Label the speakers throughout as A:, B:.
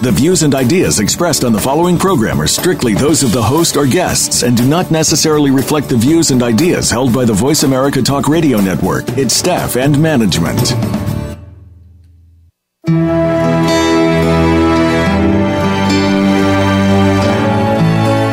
A: The views and ideas expressed on the following program are strictly those of the host or guests and do not necessarily reflect the views and ideas held by the Voice America Talk Radio Network, its staff, and management.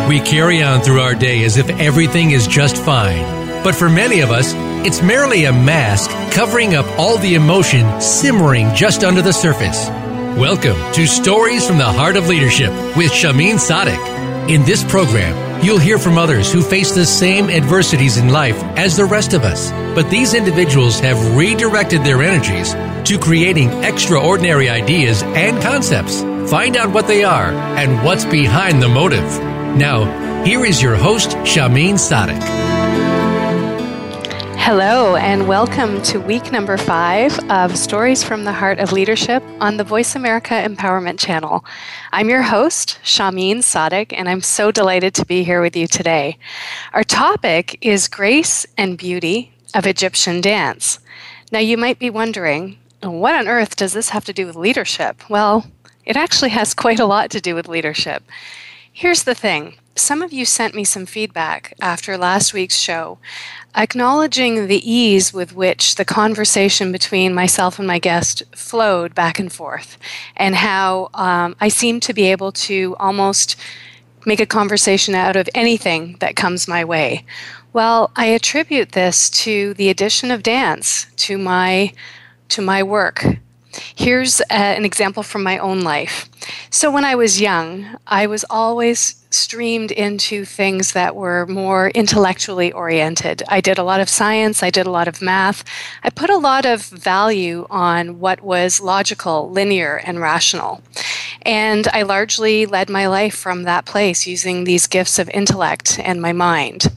B: We carry on through our day as if everything is just fine. But for many of us, it's merely a mask covering up all the emotion simmering just under the surface. Welcome to Stories from the Heart of Leadership with Shahmeen Sadiq. In this program, you'll hear from others who face the same adversities in life as the rest of us. But these individuals have redirected their energies to creating extraordinary ideas and concepts. Find out what they are and what's behind the motive. Now, here is your host, Shahmeen Sadiq.
C: Hello, and welcome to week number five of Stories from the Heart of Leadership on the Voice America Empowerment Channel. I'm your host, Shahmeen Sadiq, and I'm so delighted to be here with you today. Our topic is Grace and Beauty of Egyptian Dance. Now, you might be wondering, what on earth does this have to do with leadership? Well, it actually has quite a lot to do with leadership. Here's the thing some of you sent me some feedback after last week's show acknowledging the ease with which the conversation between myself and my guest flowed back and forth, and how um, I seem to be able to almost make a conversation out of anything that comes my way. Well, I attribute this to the addition of dance to my to my work. Here's a, an example from my own life. So, when I was young, I was always streamed into things that were more intellectually oriented. I did a lot of science, I did a lot of math. I put a lot of value on what was logical, linear, and rational. And I largely led my life from that place using these gifts of intellect and my mind.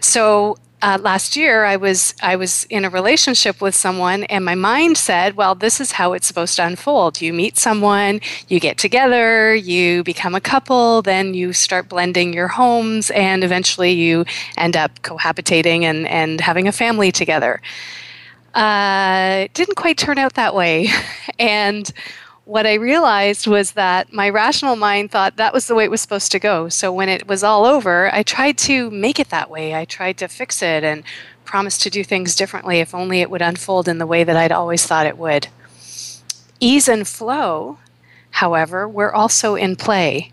C: So uh, last year I was I was in a relationship with someone, and my mind said, "Well, this is how it's supposed to unfold. You meet someone, you get together, you become a couple, then you start blending your homes, and eventually you end up cohabitating and and having a family together." Uh, it didn't quite turn out that way, and what I realized was that my rational mind thought that was the way it was supposed to go. So when it was all over, I tried to make it that way. I tried to fix it and promised to do things differently if only it would unfold in the way that I'd always thought it would. Ease and flow, however, were also in play.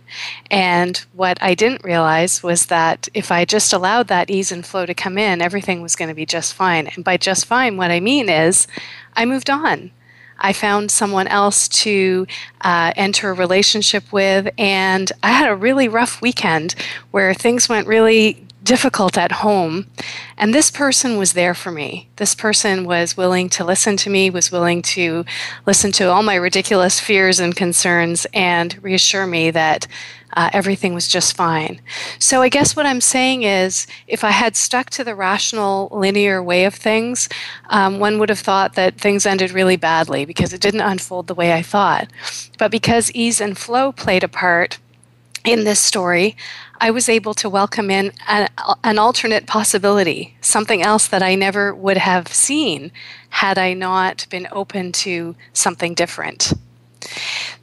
C: And what I didn't realize was that if I just allowed that ease and flow to come in, everything was going to be just fine. And by just fine, what I mean is I moved on. I found someone else to uh, enter a relationship with, and I had a really rough weekend where things went really difficult at home. And this person was there for me. This person was willing to listen to me, was willing to listen to all my ridiculous fears and concerns, and reassure me that uh, everything was just fine. So I guess what I'm saying is if I had stuck to the rational, linear way of things, um, one would have thought that things ended really badly because it didn't unfold the way I thought. But because ease and flow played a part, in this story, I was able to welcome in an, an, alternate possibility, something else that I never would have seen had I not been open to something different.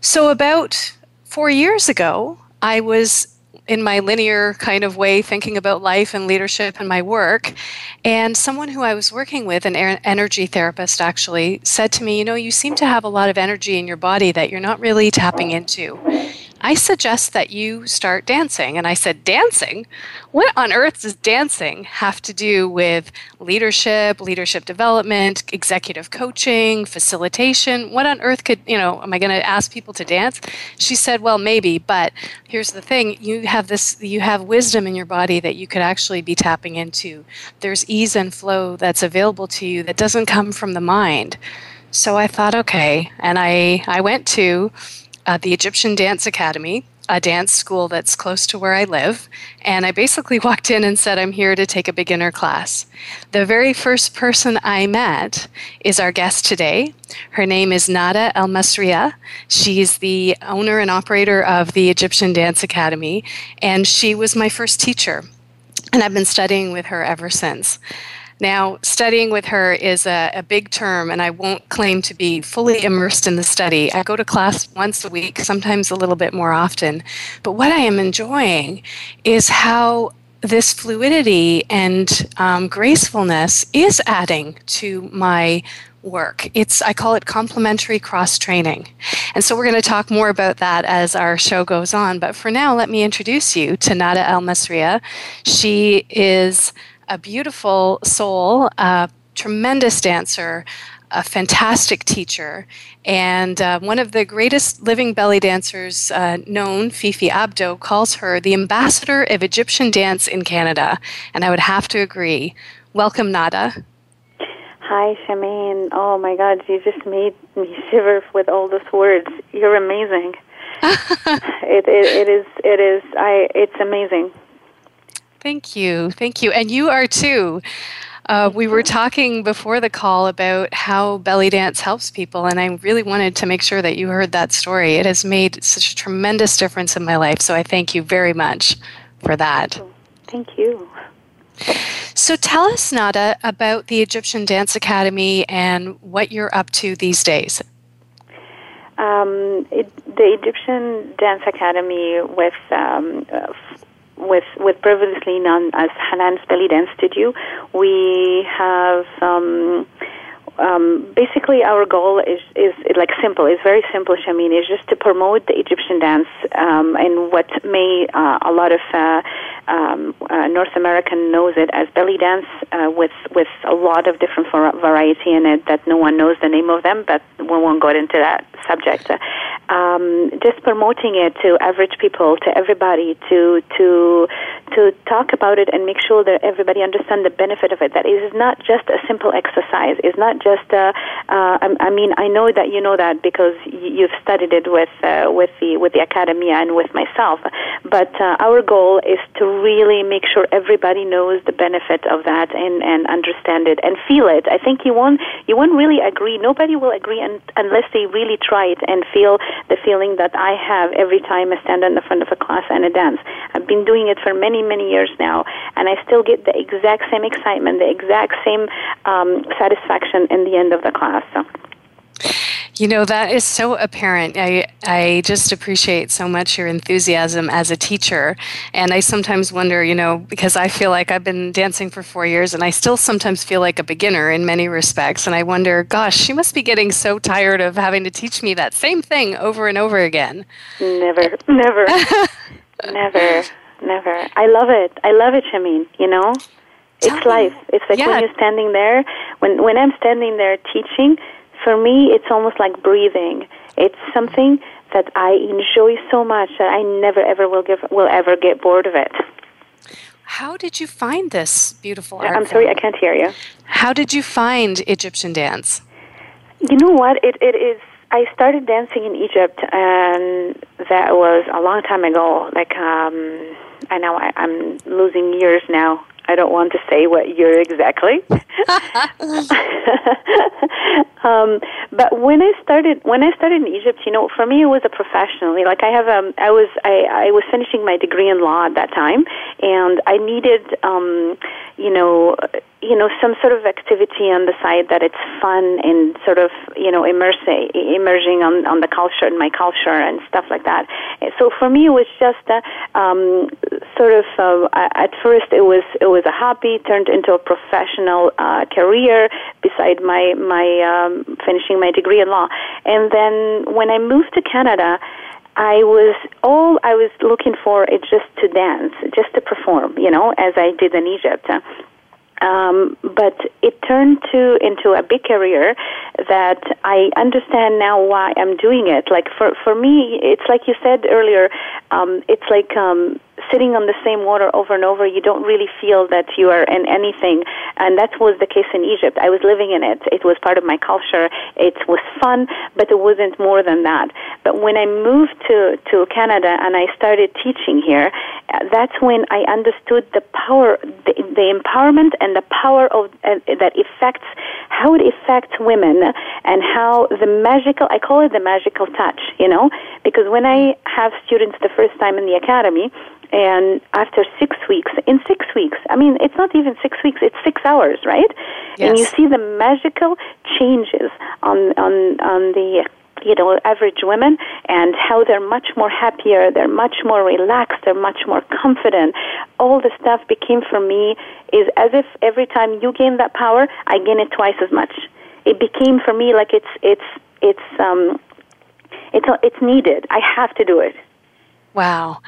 C: So, about four years ago, I was in my linear kind of way thinking about life and leadership and my work. And someone who I was working with, an energy therapist actually, said to me, You know, you seem to have a lot of energy in your body that you're not really tapping into. I suggest that you start dancing. And I said, Dancing? What on earth does dancing have to do with leadership, leadership development, executive coaching, facilitation? What on earth could, you know, am I going to ask people to dance? She said, Well, maybe, but here's the thing you have this, you have wisdom in your body that you could actually be tapping into. There's ease and flow that's available to you that doesn't come from the mind. So I thought, okay. And I, I went to uh, the Egyptian Dance Academy a dance school that's close to where I live, and I basically walked in and said, I'm here to take a beginner class. The very first person I met is our guest today. Her name is Nada El Masriya. She's the owner and operator of the Egyptian Dance Academy, and she was my first teacher. And I've been studying with her ever since. Now, studying with her is a, a, big term, and I won't claim to be fully immersed in the study. I go to class once a week, sometimes a little bit more often. But what I am enjoying is how this fluidity and um, gracefulness is adding to my work. It's I call it complementary cross training. And so we're going to talk more about that as our show goes on, but for now let me introduce you to Nada El Masriya. She is a beautiful soul, a tremendous dancer, a fantastic teacher, and uh, one of the greatest living belly dancers uh, known, Fifi Abdou, calls her the ambassador of Egyptian dance in Canada. And I would have to agree. Welcome, Nada.
D: Hi, Shahmeen. Oh my God, you just made me shiver with all those words. You're amazing. it, it, it is. It is. I. It's amazing.
C: Thank you. Thank you. And you are too. Uh, we were talking before the call about how belly dance helps people, and I really wanted to make sure that you heard that story. It has made such a tremendous difference in my life, so I thank you very much for that.
D: Thank you.
C: So tell us, Nada, about the Egyptian Dance Academy and what you're up to these days.
D: Um, it, the Egyptian Dance Academy, with um, uh, with with previously known as Hanan's Belly Dance Studio. We have um, um, basically our goal is, is like simple. It's very simple, Shahmeen. It's just to promote the Egyptian dance um, and what may uh, a lot of uh, um, uh, North American knows it as belly dance uh, with with a lot of different variety in it that no one knows the name of them, but we won't go into that subject. Um, just promoting it to average people, to everybody, to to to talk about it and make sure that everybody understands the benefit of it. That it is not just a simple exercise. It's not just. Uh, uh, I, mean, I know that you know that because you've studied it with uh, with the with the academy and with myself. But uh, our goal is to really make sure everybody knows the benefit of that and and understand it and feel it. I think you won't you won't really agree. Nobody will agree un- unless they really try it and feel the feeling that I have every time I stand in the front of a class and a dance. I've been doing it for many many years now, and I still get the exact same excitement, the exact same um, satisfaction in the end of the class. So.
C: You know, that is so apparent. I, I just appreciate so much your enthusiasm as a teacher. And I sometimes wonder, you know, because I feel like I've been dancing for four years and I still sometimes feel like a beginner in many respects. And I wonder, gosh, she must be getting so tired of having to teach me that same thing over and over again.
D: Never, never, never, never. I love it. I love it, Shahmeen, you know? It's life. It's like yeah. when you're standing there, when, when I'm standing there teaching, for me, it's almost like breathing. It's something that I enjoy so much that I never ever will give will ever get bored of it.
C: How did you find this beautiful art?
D: I'm sorry, I can't hear you.
C: How did you find Egyptian dance?
D: You know what? It it is. I started dancing in Egypt, and that was a long time ago. Like um, I know I, I'm losing years now I don't want to say what year exactly. um, but when I started, when I started in Egypt, you know, for me it was a professionally. Like I have, um, I was, I, I was finishing my degree in law at that time, and I needed, um, you know, you know some sort of activity on the side that it's fun and sort of you know immersing immersing on on the culture and my culture and stuff like that so for me it was just a, um sort of uh, at first it was it was a hobby turned into a professional uh, career beside my my um finishing my degree in law and then when i moved to canada I was all I was looking for is just to dance, just to perform, you know, as I did in Egypt. Um, but it turned to into a big career that I understand now why I'm doing it. Like for for me, it's like you said earlier. Um, it's like um, sitting on the same water over and over, you don't really feel that you are in anything. And that was the case in Egypt. I was living in it. It was part of my culture. It was fun, but it wasn't more than that. But when I moved to, to Canada and I started teaching here, that's when I understood the power, the, the empowerment and the power of uh, that affects how it affects women and how the magical, I call it the magical touch, you know, because when I have students the first time in the academy, and after six weeks, in six weeks, I mean, it's not even six weeks, it's six hours, right?
C: Yes.
D: And you see the magical changes on, on, on the you know, average women and how they're much more happier, they're much more relaxed, they're much more confident. All the stuff became for me is as if every time you gain that power, I gain it twice as much. It became for me like it's it's it's um it's it's needed. I have to do it.
C: Wow,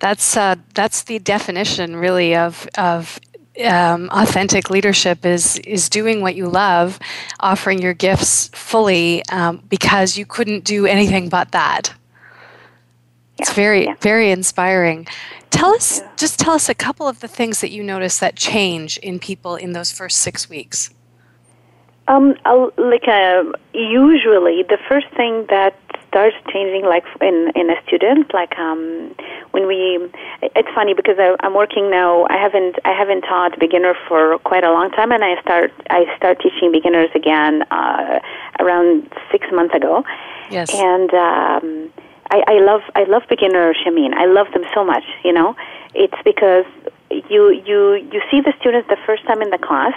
C: that's uh, that's the definition, really, of of um, authentic leadership is is doing what you love, offering your gifts fully um, because you couldn't do anything but that. It's very
D: yeah.
C: very inspiring. Tell us, just tell us a couple of the things that you notice that change in people in those first six weeks.
D: Um, like uh, usually, the first thing that starts changing, like in in a student, like um, when we, it's funny because I, I'm working now. I haven't I haven't taught beginner for quite a long time, and I start I start teaching beginners again uh, around six months ago.
C: Yes,
D: and um, I, I love I love beginner Shahmeen. I love them so much. You know, it's because you you you see the students the first time in the class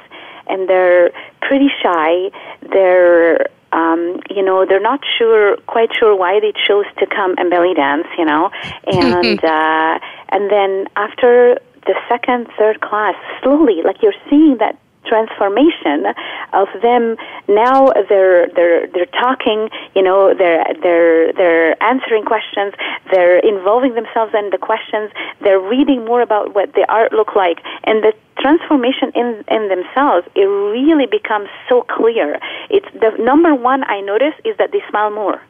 D: and they're pretty shy. They're um, you know, they're not sure, quite sure why they chose to come and belly dance, you know, and uh, and then after the second, third class, slowly, like you're seeing that transformation of them. Now they're they're they're talking you know they're they're they're answering questions they're involving themselves in the questions they're reading more about what the art look like. And the transformation in in themselves it really becomes so clear. It's the number one i notice is that they smile more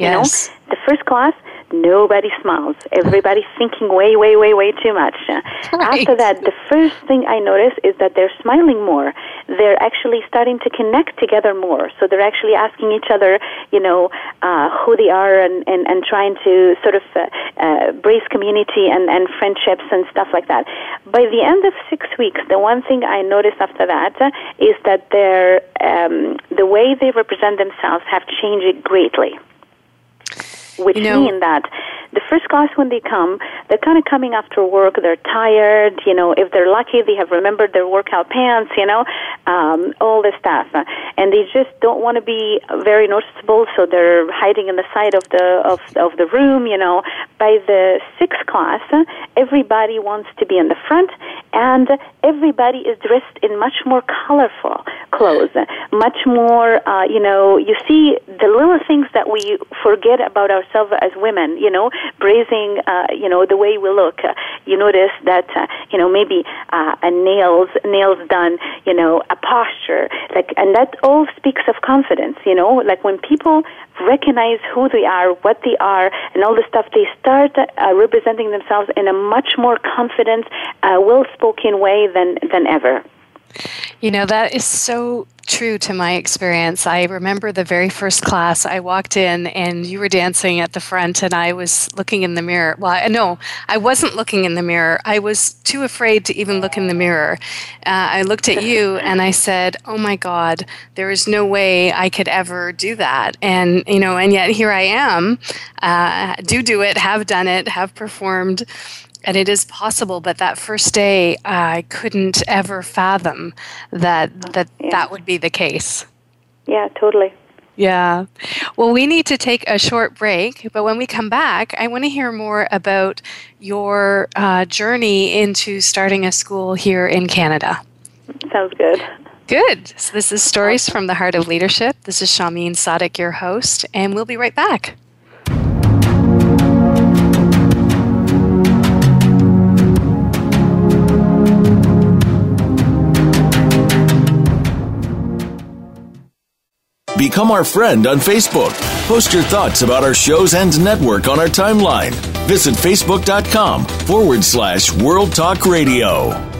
D: you
C: yes.
D: know the first class nobody smiles. Everybody's thinking way, way, way, way too much.
C: Right.
D: After that, the first thing I notice is that they're smiling more. They're actually starting to connect together more. So they're actually asking each other, you know, uh, who they are and, and, and trying to sort of uh, uh, brace community and, and friendships and stuff like that. By the end of six weeks, the one thing I notice after that is that their, um, the way they represent themselves have changed greatly which
C: You know-
D: mean that the first class when they come, they're kind of coming after work. They're tired. You know, if they're lucky, they have remembered their workout pants. You know, um, all this stuff, and they just don't want to be very noticeable, so they're hiding in the side of the of of the room. You know, by the sixth class, everybody wants to be in the front, and everybody is dressed in much more colorful clothes, much more. Uh, you know, you see the little things that we forget about ourselves as women. You know, brazing. Uh, you know, the way we look. Uh, you notice that. Uh, you know, maybe uh, a nails nails done. You know, a posture. Like, and that all speaks of confidence. You know, like when people recognize who they are, what they are, and all the stuff, they start uh, representing themselves in a much more confident, uh, well-spoken way than than ever.
C: You know, that is so true to my experience. I remember the very first class I walked in and you were dancing at the front and I was looking in the mirror. Well, I, no, I wasn't looking in the mirror. I was too afraid to even look in the mirror. Uh, I looked at you and I said, "Oh my god, there is no way I could ever do that." And, you know, and yet here I am. Uh, do do it, have done it, have performed and it is possible but that first day i couldn't ever fathom that that
D: Yeah.
C: that would be the case
D: Yeah, totally.
C: yeah well we need to take a short break but when we come back i want to hear more about your uh, journey into starting a school here in canada
D: Sounds good.
C: good so this is stories from the heart of leadership this is shahmeen sadiq your host and we'll be right back
A: Become our friend on Facebook. Post your thoughts about our shows and network on our timeline. Visit facebook.com forward slash World Talk Radio.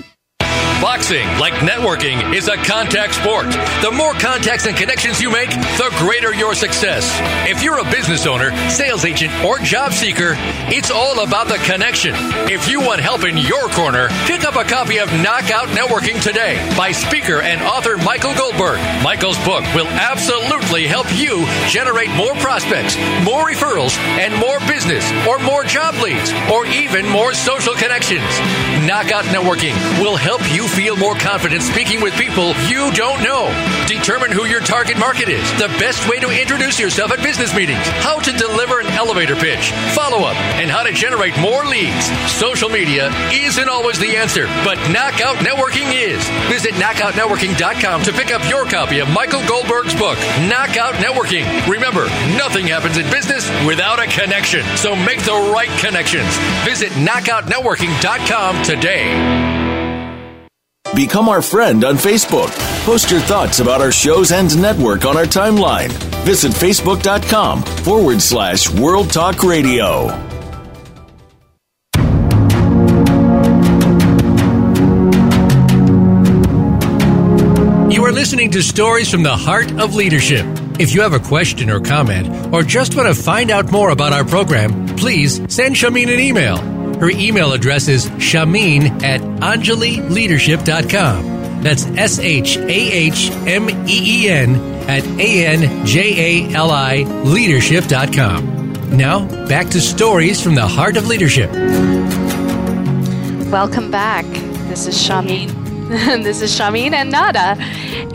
B: Boxing, like networking, is a contact sport. The more contacts and connections you make, the greater your success. If you're a business owner, sales agent, or job seeker, it's all about the connection. If you want help in your corner, pick up a copy of Knockout Networking today by speaker and author Michael Goldberg. Michael's book will absolutely help you generate more prospects, more referrals, and more business, or more job leads, or even more social connections. Knockout Networking will help you feel more confident speaking with people you don't know. Determine who your target market is, the best way to introduce yourself at business meetings, how to deliver an elevator pitch, follow up, and how to generate more leads. Social media isn't always the answer, but Knockout Networking is. Visit knockoutnetworking.com to pick up your copy of Michael Goldberg's book, Knockout Networking. Remember, nothing happens in business without a connection, so make the right connections. Visit knockoutnetworking.com today.
A: Become our friend on Facebook. Post your thoughts about our shows and network on our timeline. Visit facebook.com forward slash World Talk Radio.
B: You are listening to Stories from the Heart of Leadership. If you have a question or comment, or just want to find out more about our program, please send Shahmeen an email her email address is shahmeen at anjalileadership.com. That's S H A H M E E N at A N J A L I leadership.com. Now, back to stories from the heart of leadership.
C: Welcome back. This is Shahmeen. this is Shahmeen and Nada.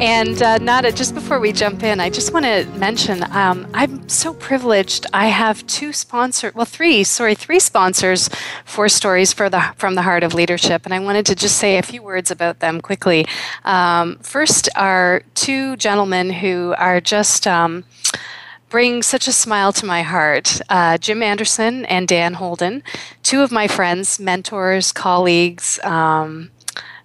C: And uh, Nada, just before we jump in, I just want to mention um, I'm so privileged. I have two sponsors, well, three, sorry, three sponsors for stories for the from the heart of leadership, and I wanted to just say a few words about them quickly. Um, first, are two gentlemen who are just. Um, bring such a smile to my heart. Uh, Jim Anderson and Dan Holden, two of my friends, mentors, colleagues, um,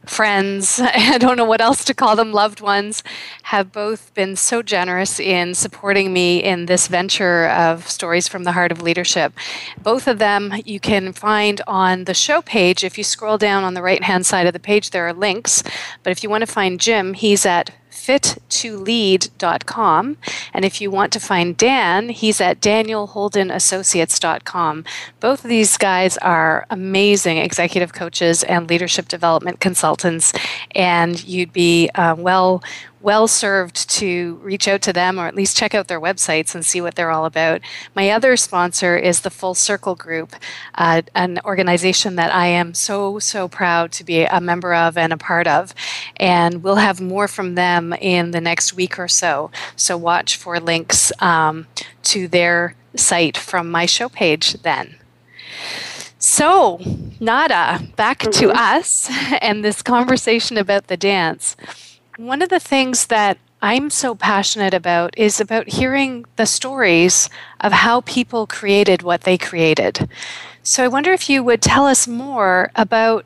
C: friends, I don't know what else to call them, loved ones, have both been so generous in supporting me in this venture of Stories from the Heart of Leadership. Both of them you can find on the show page. If you scroll down on the right hand side of the page, there are links. But if you want to find Jim, he's at fit2lead.com. And if you want to find Dan, he's at danielholdenassociates.com. Both of these guys are amazing executive coaches and leadership development consultants, and you'd be uh, well well served to reach out to them or at least check out their websites and see what they're all about. My other sponsor is the Full Circle Group, uh, an organization that I am so, so proud to be a member of and a part of. And we'll have more from them in the next week or so. So watch for links um, to their site from my show page then. So, Nada, back mm-hmm. to us and this conversation about the dance one of the things that I'm so passionate about is about hearing the stories of how people created what they created. So I wonder if you would tell us more about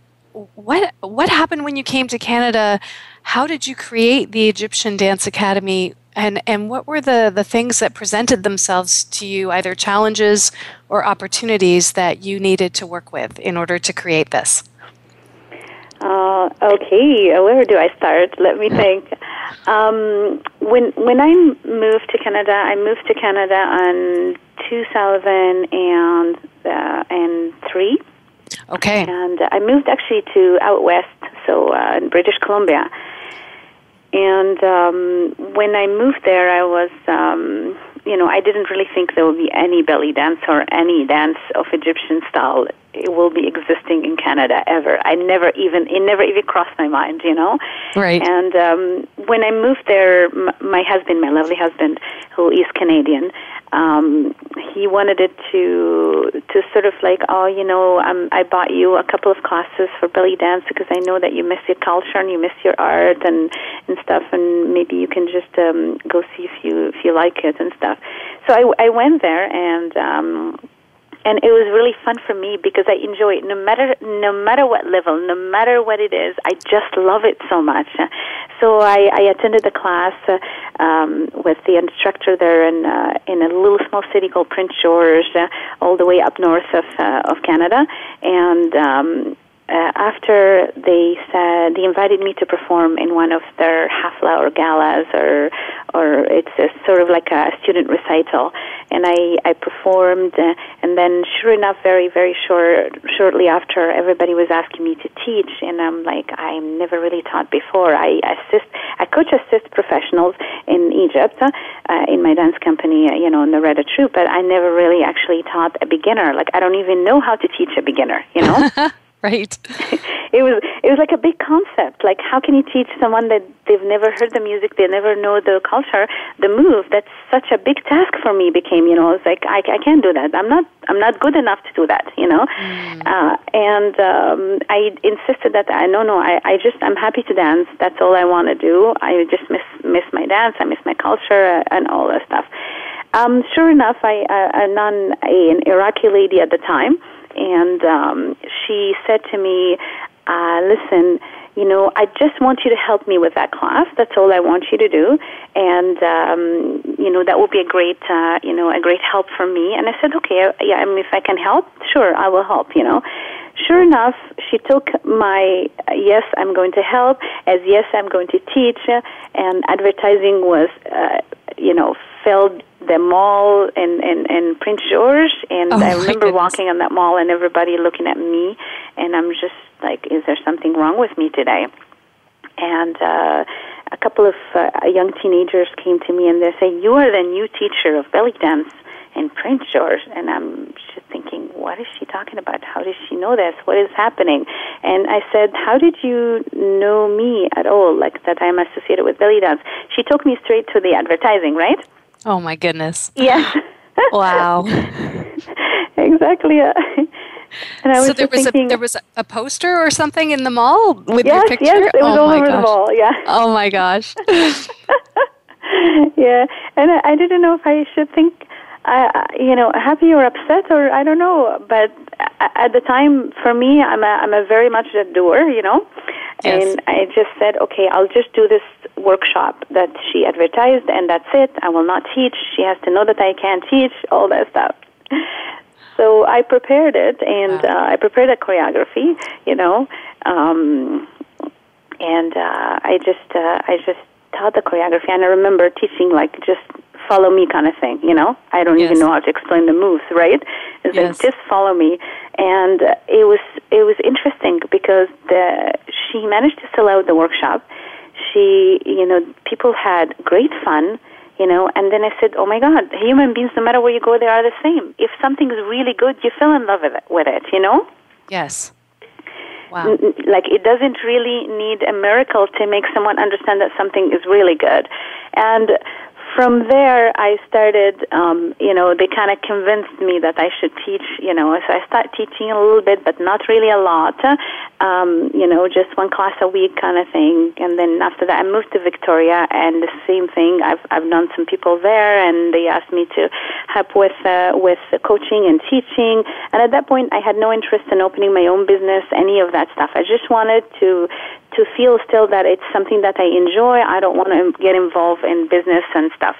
C: what what happened when you came to Canada. How did you create the Egyptian Dance Academy, and and what were the the things that presented themselves to you, either challenges or opportunities that you needed to work with in order to create this?
D: Uh, okay, where do I start? Let me think. Um, when when I moved to Canada, I moved to Canada in 2003.
C: Okay.
D: And I moved actually to out west, so uh, in British Columbia. And um, when I moved there, I was, um, you know, I didn't really think there would be any belly dance or any dance of Egyptian style it will be existing in Canada ever. I never even it never even crossed my mind, you know.
C: Right.
D: And um, when I moved there, my husband, my lovely husband, who is Canadian, um, he wanted it to to sort of like, oh, you know, um, I bought you a couple of classes for belly dance because I know that you miss your culture and you miss your art and and stuff, and maybe you can just um, go see if you if you like it and stuff. So I, I went there and. Um, and it was really fun for me because I enjoy it no matter no matter what level, no matter what it is. I just love it so much. So I, I attended the class uh, um, with the instructor there in uh, in a little small city called Prince George, uh, all the way up north of uh, of Canada, and um, uh, after they said they invited me to perform in one of their half hour galas or or it's a, sort of like a student recital. And I I performed uh, and then sure enough very very short shortly after everybody was asking me to teach. And I'm like I'm never really taught before. I assist I coach assist professionals in Egypt uh, in my dance company uh, you know in the Reda troupe but I never really actually taught a beginner. Like I don't even know how to teach a beginner you know
C: right?
D: It was it was like a big concept. Like how can you teach someone that they've never heard the music they never know the culture the move? That's such a big task for me became you know it's like i, I can't do that. I'm not i'm not good enough to do that you know? Mm. uh, and um, i insisted that i no no i i just i'm happy to dance. That's all i want to do. I just miss miss my dance. I miss my culture uh, and all that stuff. Um, sure enough, I, uh, a nun, an Iraqi lady at the time, and um, she said to me, uh, "Listen, you know, I just want you to help me with that class. That's all I want you to do, and um, you know that will be a great, uh, you know, a great help for me." And I said, "Okay, yeah, I mean, if I can help, sure, I will help." You know. Sure enough, she took my uh, yes, I'm going to help as yes, I'm going to teach, and advertising was, uh, you know, filled the mall in, in, in Prince George, and oh I remember walking on that mall and everybody looking at me, and I'm just like, is there something wrong with me today? And uh, a couple of uh, young teenagers came to me and they say, "You are the new teacher of belly dance in Prince George." And I'm just thinking, what is she talking about? How does she know this? What is happening? And I said, "How did you know me at all? Like that I'm associated with belly dance?" She took me straight to the advertising, right?
C: Oh my goodness.
D: Yes.
C: wow.
D: exactly.
C: And I was so there was thinking, a there was a poster or something in the mall with
D: yes,
C: your picture.
D: Yes, it was
C: oh
D: all over gosh. the mall. Yeah.
C: Oh my gosh.
D: yeah, and I, I didn't know if I should think, uh, you know, happy or upset or I don't know. But at the time, for me, I'm a I'm a very much a doer, you know, yes. and I just said, okay, I'll just do this workshop that she advertised, and that's it. I will not teach. She has to know that I can't teach, all that stuff. So I prepared it, and wow. uh, I prepared a choreography, you know, um, and uh, I just uh, I just taught the choreography, and I remember teaching like just follow me kind of thing, you know. I don't yes. even know how to explain the moves, right? It's yes. like just follow me, and uh, it was it was interesting because the she managed to sell out the workshop she, you know, people had great fun, you know, and then I said, oh my God, human beings, no matter where you go, they are the same. If something is really good, you fell in love with it, with it you know?
C: Yes. Wow.
D: Like it doesn't really need a miracle to make someone understand that something is really good. And from there, I started, um, you know, they kind of convinced me that I should teach, you know, so I started teaching a little bit, but not really a lot, um, you know, just one class a week kind of thing. And then after that, I moved to Victoria, and the same thing. I've I've known some people there, and they asked me to help with uh, with coaching and teaching. And at that point, I had no interest in opening my own business, any of that stuff. I just wanted to to feel still that it's something that I enjoy. I don't want to get involved in business and stuff.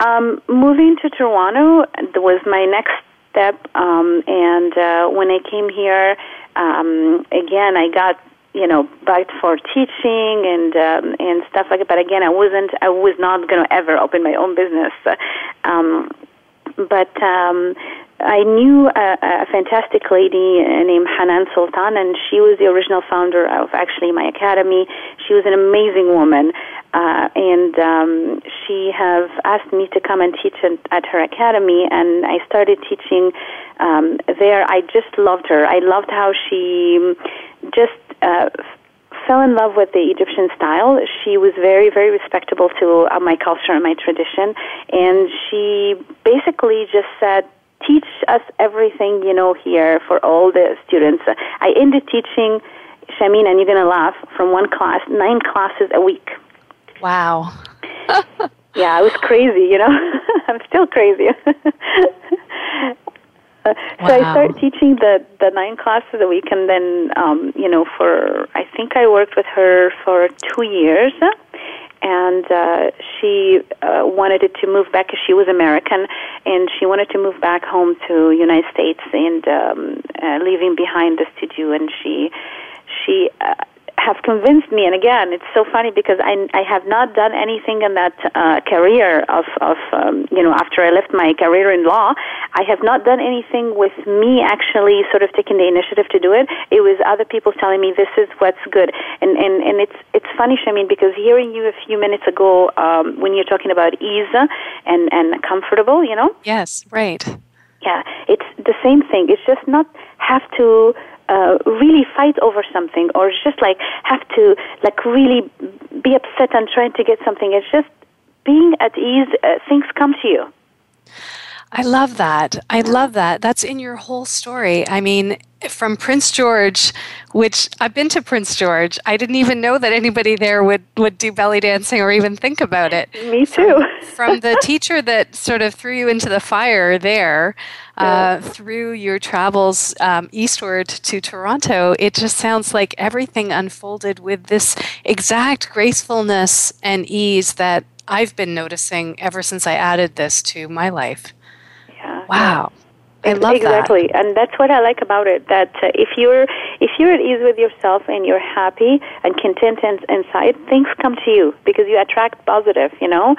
D: Um, moving to Toronto was my next step, um, and uh, when I came here, um, again I got you know back for teaching and um, and stuff like that. But again, I wasn't I was not going to ever open my own business. Um, but um, I knew a, a fantastic lady named Hanan Sultan, and she was the original founder of actually my academy. She was an amazing woman, uh, and um, she have asked me to come and teach at her academy, and I started teaching um, there. I just loved her. I loved how she just uh, fell in love with the Egyptian style. She was very, very respectable to uh, my culture and my tradition, and she basically just said, teach us everything you know here for all the students. I ended teaching, Shahmeen, and you're going to laugh, from one class, nine classes a week.
C: Wow.
D: yeah, I was crazy, you know. I'm still crazy. So. I started teaching the the nine classes a week, and then um, you know for I think I worked with her for two years, and uh, she uh, wanted it to move back because she was American, and she wanted to move back home to United States and um, uh, leaving behind the studio, and she she uh, have convinced me, and again, it's so funny because I, I have not done anything in that uh, career of, of um, you know, after I left my career in law, I have not done anything with me actually sort of taking the initiative to do it. It was other people telling me this is what's good, and and and it's it's funny, Shahmeen, because hearing you a few minutes ago um, when you're talking about ease and and comfortable, you know.
C: Yes, right.
D: Yeah, it's the same thing. It's just not have to uh, really fight over something or just like have to like really be upset and trying to get something. It's just being at ease. Uh, things come to you.
C: I love that. I love that. That's in your whole story. I mean, from Prince George, which I've been to Prince George, I didn't even know that anybody there would, would do belly dancing or even think about it.
D: Me too.
C: From, from the teacher that sort of threw you into the fire there, uh, through your travels um, eastward to Toronto, it just sounds like everything unfolded with this exact gracefulness and ease that I've been noticing ever since I added this to my life. Wow. I love
D: exactly,
C: that.
D: and that's what I like about it. That uh, if you're if you're at ease with yourself and you're happy and content in, inside, things come to you because you attract positive. You know,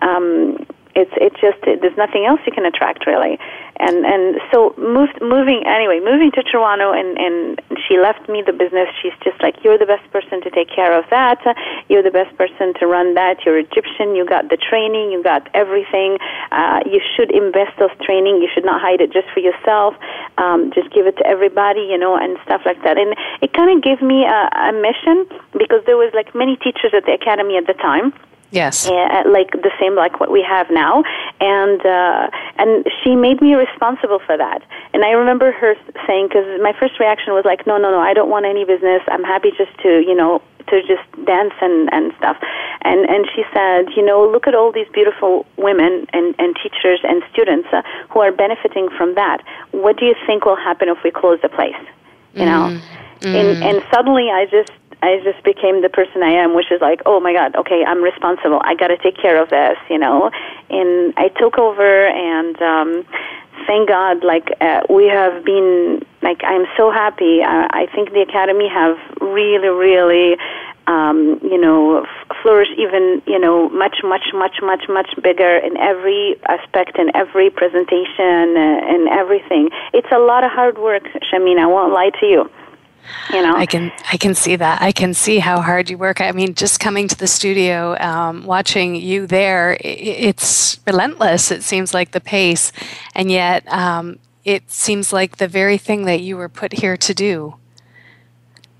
D: um, it's it just it, there's nothing else you can attract really. And and so moved moving anyway moving to Toronto and and she left me the business. She's just like you're the best person to take care of that. You're the best person to run that. You're Egyptian. You got the training. You got everything. Uh, you should invest those training. You should not hide it just for yourself. Um, just give it to everybody you know and stuff like that. And it kind of gave me a, a mission because there was like many teachers at the academy at the time
C: Yes.
D: Uh, like the same like what we have now, and uh, and she made me responsible for that. And I remember her saying, because my first reaction was like, no, no, no, I don't want any business. I'm happy just to you know to just dance and and stuff. And and she said, you know, look at all these beautiful women and and teachers and students uh, who are benefiting from that. What do you think will happen if we close the place? You know. Mm. And and suddenly I just I just became the person I am, which is like, oh my God, okay, I'm responsible. I got to take care of this, you know. And I took over, and um, thank God, like uh, we have been, like I'm so happy. I, I think the academy have really, really. Um, you know, f- flourish even, you know, much, much, much, much, much bigger in every aspect in every presentation uh, and everything. It's a lot of hard work, Shahmeen. I won't lie to you you know?
C: I can i can see that. I can see how hard you work. I mean just coming to the studio um, watching you there it's relentless it seems like the pace. And yet um, it seems like the very thing that you were put here to do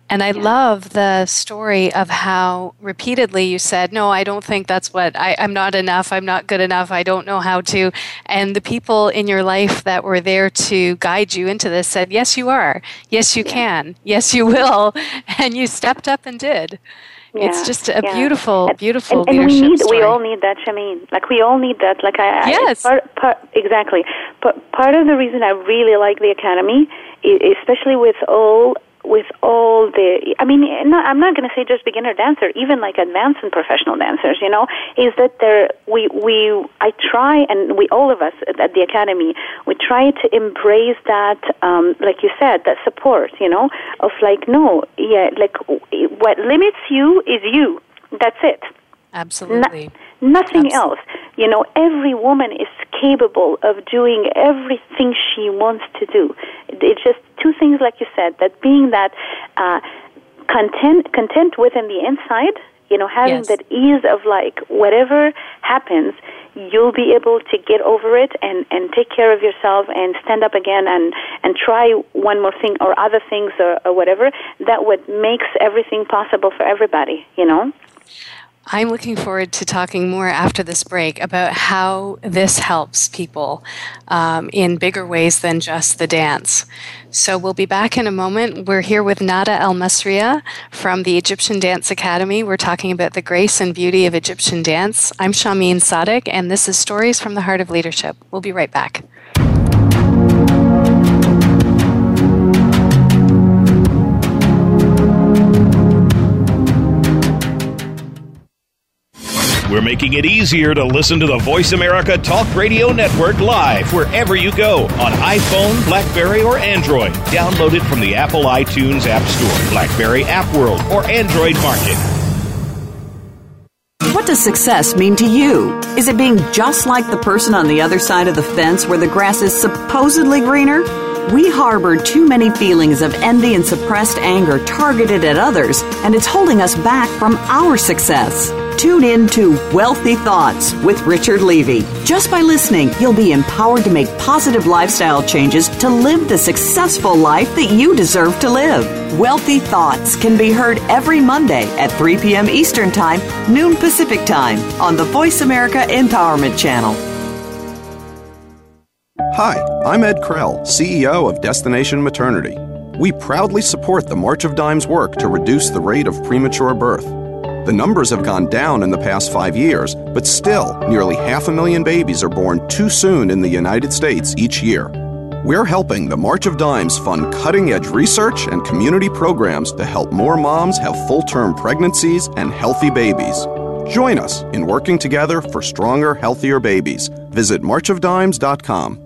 C: and I yeah. love the story of how repeatedly you said, No, I don't think that's what I, am not enough. I'm not good enough. I don't know how to. And the people in your life that were there to guide you into this said, Yes, you are. Yes, you yeah. can. Yes, you will. And you stepped up and did. Yeah, it's just a beautiful, beautiful
D: and, and, and we need,
C: story.
D: we all need that, Shahmeen. Like we all need that. Like I,
C: yes,
D: I, part, part, exactly. But part of the reason I really like the academy, especially with all with all the i mean not, i'm not going to say just beginner dancer even like advanced and professional dancers you know is that there we we i try and we all of us at the academy we try to embrace that um like you said that support you know of like no yeah like what limits you is you. That's it.
C: Absolutely
D: nothing Absolutely. else you know every woman is capable of doing everything she wants to do it's just two things, like you said, that being that uh, content, content within the inside, you know, having yes. that ease of like whatever happens, you'll be able to get over it and, and take care of yourself and stand up again and, and try one more thing or other things or, or whatever, that what makes everything possible for everybody, you know?
C: I'm looking forward to talking more after this break about how this helps people um, in bigger ways than just the dance. So we'll be back in a moment. We're here with Nada El Masriya from the Egyptian Dance Academy. We're talking about the grace and beauty of Egyptian dance. I'm Shahmeen Sadiq, and this is Stories from the Heart of Leadership. We'll be right back.
E: We're making it easier to listen to the Voice America Talk Radio Network live wherever you go on iPhone, Blackberry, or Android. Download it from the Apple iTunes App Store, Blackberry App World, or Android Market.
F: What does success mean to you? Is it being just like the person on the other side of the fence where the grass is supposedly greener? We harbor too many feelings of envy and suppressed anger targeted at others, and it's holding us back from our success. Tune in to Wealthy Thoughts with Richard Levy. Just by listening, you'll be empowered to make positive lifestyle changes to live the successful life that you deserve to live. Wealthy Thoughts can be heard every Monday at 3 p.m. Eastern Time, noon Pacific Time on the Voice America Empowerment Channel.
G: Hi, I'm Ed Krell, CEO of Destination Maternity. We proudly support the March of Dimes work to reduce the rate of premature birth. The numbers have gone down in the past five years, but still, nearly half a million babies are born too soon in the United States each year. We're helping the March of Dimes fund cutting edge research and community programs to help more moms have full term pregnancies and healthy babies. Join us in working together for stronger, healthier babies. Visit marchofdimes.com.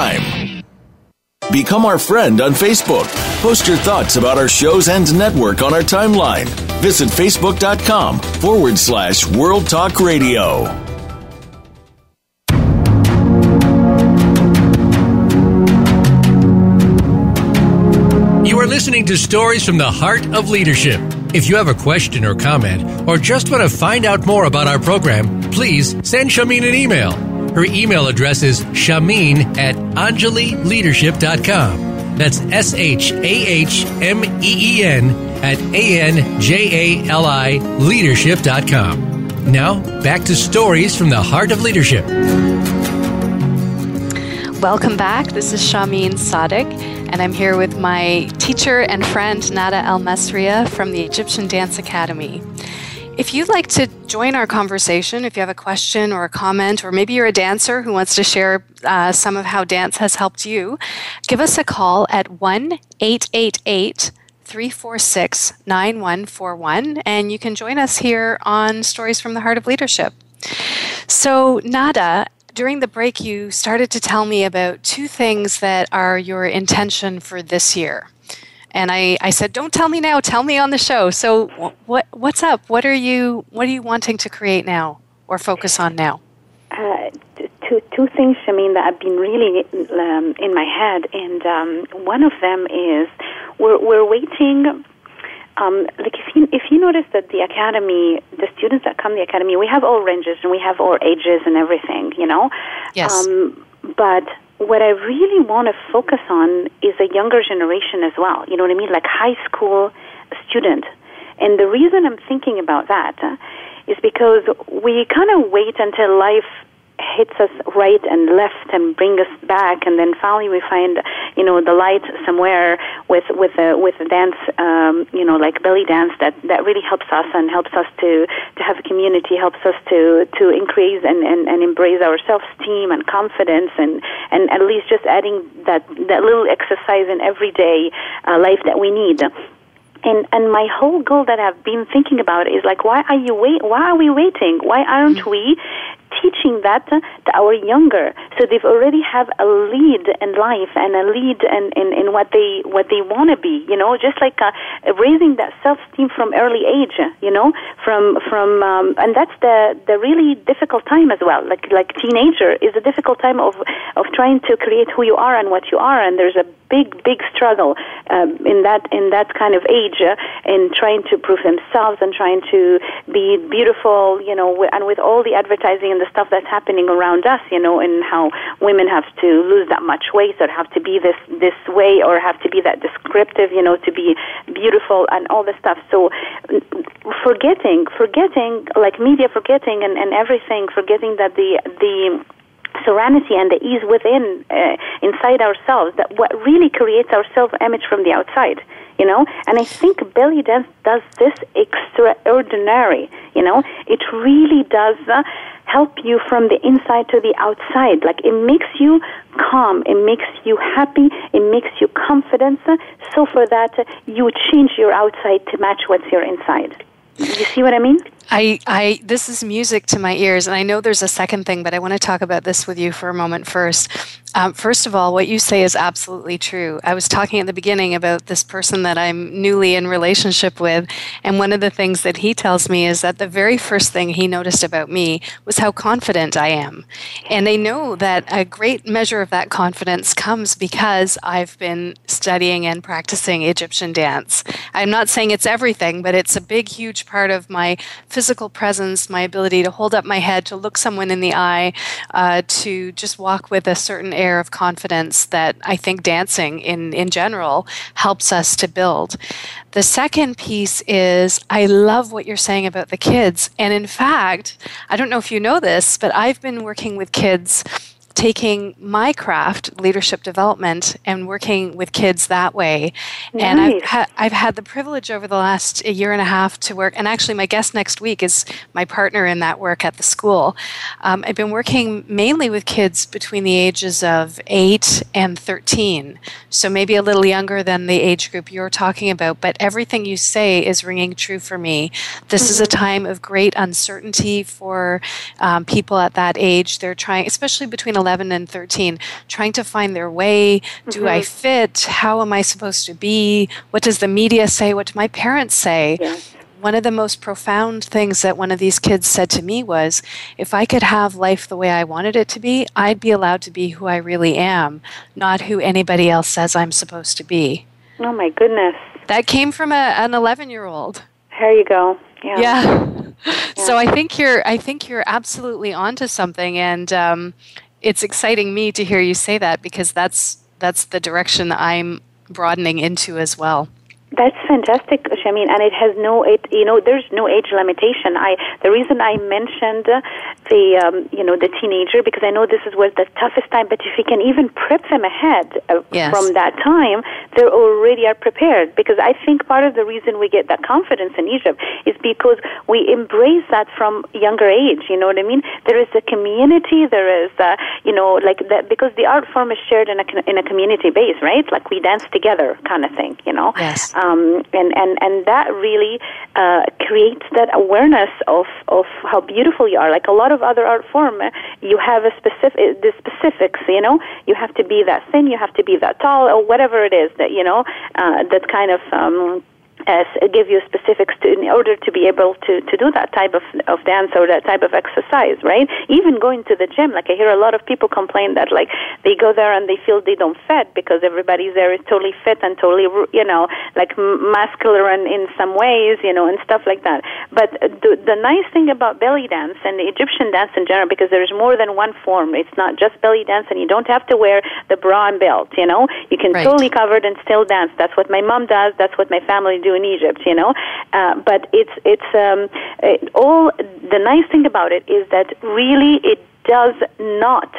A: Become our friend on Facebook. Post your thoughts about our shows and network on our timeline. Visit facebook.com forward slash World Talk Radio.
B: You are listening to Stories from the Heart of Leadership. If you have a question or comment, or just want to find out more about our program, please send Shahmeen an email. Her email address is shahmeen at anjalileadership.com. That's S H A H M E E N at A N J A L I leadership.com. Now, back to Stories from the Heart of Leadership.
C: Welcome back. This is Shahmeen Sadiq, and I'm here with my teacher and friend Nada El Masriya from the Egyptian Dance Academy. If you'd like to join our conversation, if you have a question or a comment, or maybe you're a dancer who wants to share uh, some of how dance has helped you, give us a call at 1 888 346 9141, and you can join us here on Stories from the Heart of Leadership. So, Nada, during the break, you started to tell me about two things that are your intention for this year. And I, I said, "Don't tell me now. Tell me on the show." So, what what's up? What are you What are you wanting to create now or focus on now?
D: Uh, two two things, Shahmeen, that have been really um, in my head, and um, one of them is we're we're waiting. Um, like if you if you notice that the academy, the students that come to the academy, we have all ranges and we have all ages and everything, you know.
C: Yes.
D: Um, but what I really want to focus on is a younger generation as well. You know what I mean? Like high school student. And the reason I'm thinking about that uh, because we kind of wait until life hits us right and left and bring us back and then finally we find you know the light somewhere with with a with a dance um you know like belly dance that that really helps us and helps us to to have a community helps us to to increase and and, and embrace our self esteem and confidence and and at least just adding that that little exercise in everyday uh, life that we need. And and my whole goal that I've been thinking about is like why are you wait why are we waiting? Why aren't we teaching that to our younger. So they've already have a lead in life and a lead in, in, in what they what they want to be. You know, just like uh, raising that self esteem from early age. You know, from from um, and that's the the really difficult time as well. Like like teenager is a difficult time of of trying to create who you are and what you are, and there's a big big struggle um, in that in that kind of age uh, in trying to prove themselves and trying to be beautiful. You know, and with all the advertising and the stuff that's happening around us, you know, and how women have to lose that much weight or have to be this this way or have to be that descriptive, you know, to be beautiful and all this stuff. So forgetting, forgetting, like media forgetting and, and everything, forgetting that the the serenity and the ease within uh, inside ourselves that what really creates our self image from the outside you know? And i think belly dance does this extraordinary you know? It really does uh, help you from the inside to the outside. Like it makes you calm it makes you happy it makes you confident. So for that uh, you change your outside to match what's your inside. You see what i mean
C: I, I, this is music to my ears, and I know there's a second thing, but I want to talk about this with you for a moment first. Um, first of all, what you say is absolutely true. I was talking at the beginning about this person that I'm newly in relationship with, and one of the things that he tells me is that the very first thing he noticed about me was how confident I am, and I know that a great measure of that confidence comes because I've been studying and practicing Egyptian dance. I'm not saying it's everything, but it's a big, huge part of my physical presence, my ability to hold up my head, to look someone in the eye, uh, to just walk with a certain air of confidence that I think dancing in, in general helps us to build. The second piece is I love what you're saying about the kids. And in fact, I don't know if you know this, but I've been working with kids taking my craft, leadership development, and working with kids that way. Nice. And I've, ha- I've had the privilege over the last year and a half to work, and actually, my guest next week is my partner in that work at the school. Um, I've been working mainly with kids between the ages of 8 and 13, so maybe a little younger than the age group you're talking about, but everything you say is ringing true for me. This mm-hmm. is a mm-hmm. time of great uncertainty for um, people at that age. They're trying, especially between 11 and 13, trying to find their way. Mm-hmm. Do I mm-hmm. fit? How am I supposed to be? What does the media say? What do my parents say? Yes. One of the most profound things that one of these kids said to me was if I could have life the way I wanted it to be, I'd be allowed to be who I really am, not who anybody else says I'm supposed to be.
D: Oh, my goodness.
C: That came from a, an 11 year old.
D: There you go.
C: Yeah. yeah. So I think you're I think you're absolutely onto something, and um, it's exciting me to hear you say that because that's that's the direction I'm broadening into as well.
D: That's fantastic, Shahmeen, and it has no, it you know, there's no age limitation. I the reason I mentioned the um, you know the teenager because I know this is was the toughest time. But if you can even prep them ahead uh, yes. from that time, they already are prepared. Because I think part of the reason we get that confidence in Egypt is because we embrace that from younger age. You know what I mean? There is a community. There is uh, you know like that because the art form is shared in a in a community base, right? Like we dance together, kind of thing. You know.
C: Yes.
D: Um, and, and, and that really uh, creates that awareness of, of how beautiful you are. Like a lot of other art form, you have a specific, the specifics, you know, you have to be that thin, you have to be that tall, or whatever it is that, you know, uh, that kind of, um, uh, give you specifics to, in order to be able to, to do that type of, of dance or that type of exercise, right? Even going to the gym, like I hear a lot of people complain that like they go there and they feel they don't fit because everybody's there is totally fit and totally, you know, like muscular and in some ways, you know, and stuff like that. But the, the nice thing about belly dance and the Egyptian dance in general, because there's more than one form. It's not just belly dance, and you don't have to wear the bra and belt. You know, you can right. totally covered and still dance. That's what my mom does. That's what my family do in Egypt, you know. Uh, but it's it's um, it, all the nice thing about it is that really it does not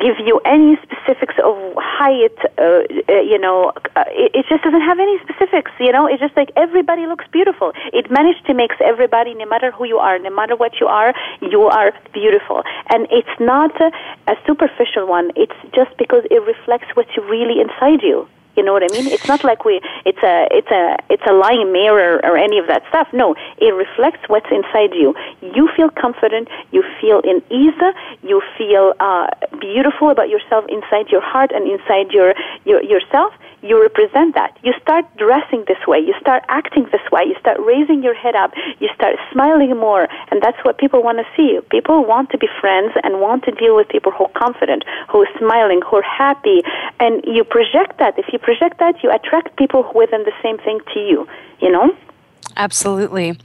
D: give you any specifics of height, uh, uh, you know, uh, it, it, just doesn't have any specifics, you know, it's just like everybody looks beautiful. It managed to make everybody, no matter who you are, no matter what you are, you are beautiful. And it's not a, a superficial one, it's just because it reflects what's really inside you You know what I mean? It's not like we it's a it's a it's a lying mirror or any of that stuff. No, it reflects what's inside you. You feel confident, you feel in ease, you feel uh, beautiful about yourself inside your heart and inside your, your yourself you represent that. You start dressing this way. You start acting this way. You start raising your head up. You start smiling more. And that's what people want to see. People want to be friends and want to deal with people who are confident, who are smiling, who are happy. And you project that. If you project that, you attract people within the same thing to you, you know?
C: Absolutely.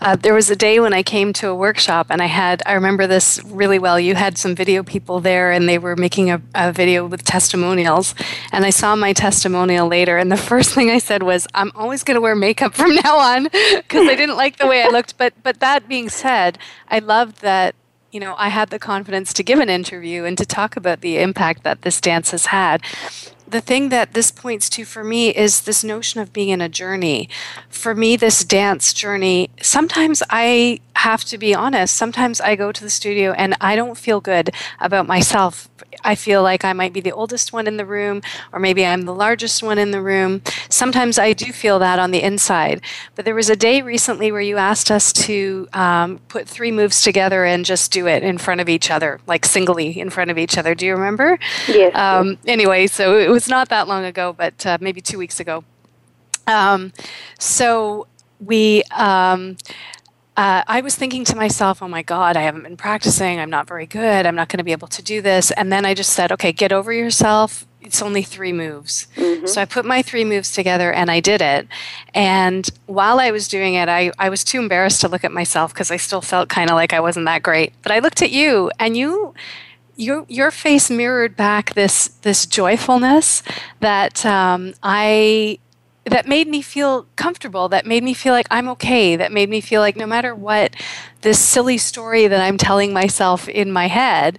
C: Uh, there was a day when I came to a workshop, and I had, I remember this really well. You had some video people there, and they were making a, a video with testimonials. And I saw my testimonial later, and the first thing I said was, I'm always going to wear makeup from now on because I didn't like the way I looked. But, but that being said, I loved that you know, I had the confidence to give an interview and to talk about the impact that this dance has had the thing that this points to for me is this notion of being in a journey. For me, this dance journey, sometimes I have to be honest. Sometimes I go to the studio and I don't feel good about myself. I feel like I might be the oldest one in the room, or maybe I'm the largest one in the room. Sometimes I do feel that on the inside. But there was a day recently where you asked us to um, put three moves together and just do it in front of each other, like singly in front of each other. Do you remember?
D: Yes.
C: Um, anyway, so it was was not that long ago, but uh, maybe two weeks ago. Um, so we. Um, uh, I was thinking to myself, oh my God, I haven't been practicing. I'm not very good. I'm not going to be able to do this. And then I just said, okay, get over yourself. It's only three moves. Mm-hmm. So I put my three moves together and I did it. And while I was doing it, I, I was too embarrassed to look at myself because I still felt kind of like I wasn't that great. But I looked at you and you your your face mirrored back this this joyfulness that um, I that made me feel comfortable that made me feel like i'm okay that made me feel like no matter what this silly story that i'm telling myself in my head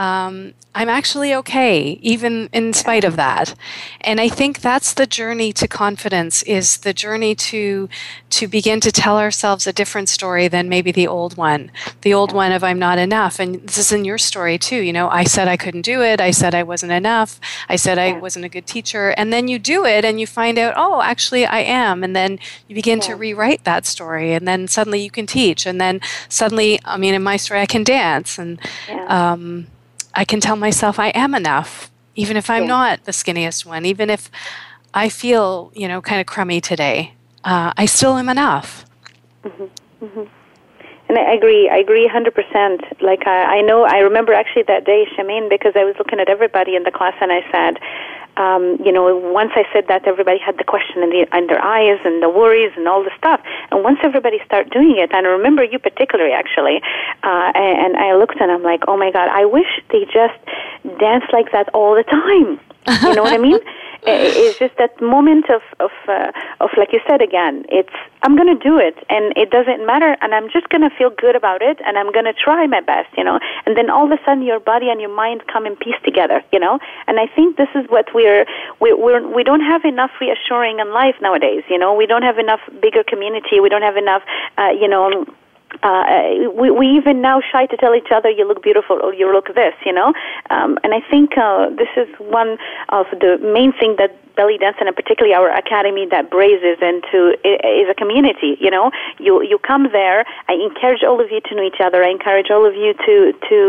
C: um, I'm actually okay, even in spite of that. And I think that's the journey to confidence is the journey to to begin to tell ourselves a different story than maybe the old one. The old one of I'm not enough. And this is in your story too. You know, I said I couldn't do it. I said I wasn't enough. I said I wasn't a good teacher. And then you do it and you find out, oh, actually I am. And then you begin yeah. to rewrite that story. And then suddenly you can teach. And then suddenly, I mean, in my story, I can dance. And yeah. um, I can tell myself I am enough, even if I'm yeah. not the skinniest one, even if I feel, you know, kind of crummy today. Uh, I still am enough.
D: Mm-hmm. Mm-hmm. And I agree. I agree 100%. Like, I, I know, I remember actually that day, Shahmeen, because I was looking at everybody in the class and I said, um, you know, once I said that, everybody had the question in, the, in their eyes and the worries and all the stuff. And once everybody started doing it, and I remember you particularly, actually, uh, and, and I looked and I'm like, oh my God, I wish they just danced like that all the time. You know what I mean? it's just that moment of of uh, of like you said again. It's I'm going to do it, and it doesn't matter, and I'm just going to feel good about it, and I'm going to try my best, you know. And then all of a sudden, your body and your mind come in peace together, you know. And I think this is what we're we we're we don't have enough reassuring in life nowadays, you know. We don't have enough bigger community. We don't have enough, uh, you know uh, we, we even now shy to tell each other you look beautiful or you look this, you know. Um, and I think uh, this is one of the main thing that belly dance and particularly our academy that braces into is a community. You know, you you come there. I encourage all of you to know each other. I encourage all of you to to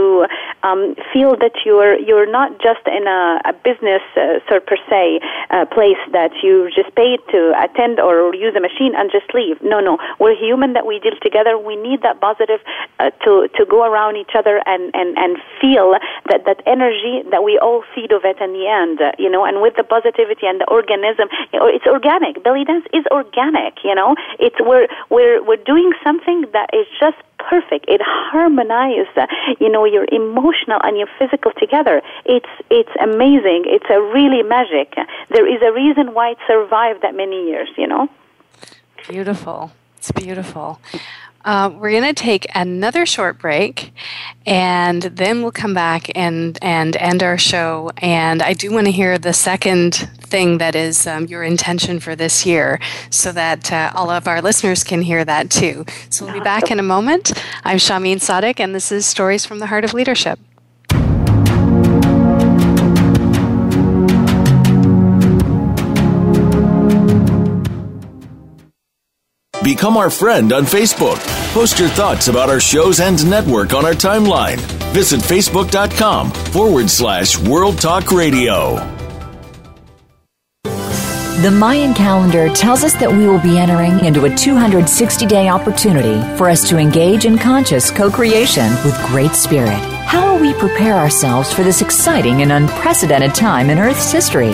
D: um, feel that you're you're not just in a, a business uh, sort per se uh, place that you just pay to attend or use a machine and just leave. No, no, we're human that we deal together. We need that positive uh, to to go around each other and and and feel that that energy that we all feed of it in the end. You know, and with the positivity and the organism. It's organic. Belly dance is organic. You know, it's we're we're we're doing something that is just perfect. It harmonizes, you know, your emotional and your physical together. It's it's amazing. It's a really magic. There is a reason why it survived that many years. You know.
C: Beautiful. It's beautiful. Uh, we're going to take another short break, and then we'll come back and and end our show. And I do want to hear the second thing that is um, your intention for this year, so that uh, all of our listeners can hear that too. So we'll be back in a moment. I'm Shahmeen Sadiq, and this is Stories from the Heart of Leadership.
A: Become our friend on Facebook. Post your thoughts about our shows and network on our timeline. Visit facebook.com forward slash World Talk Radio.
H: The Mayan calendar tells us that we will be entering into a 260 day opportunity for us to engage in conscious co creation with Great Spirit. How will we prepare ourselves for this exciting and unprecedented time in Earth's history?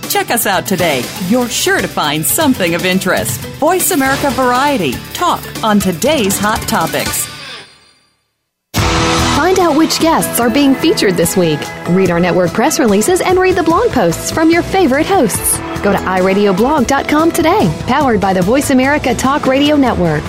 F: Check us out today. You're sure to find something of interest. Voice America Variety. Talk on today's hot topics.
I: Find out which guests are being featured this week. Read our network press releases and read the blog posts from your favorite hosts. Go to iradioblog.com today, powered by the Voice America Talk Radio Network.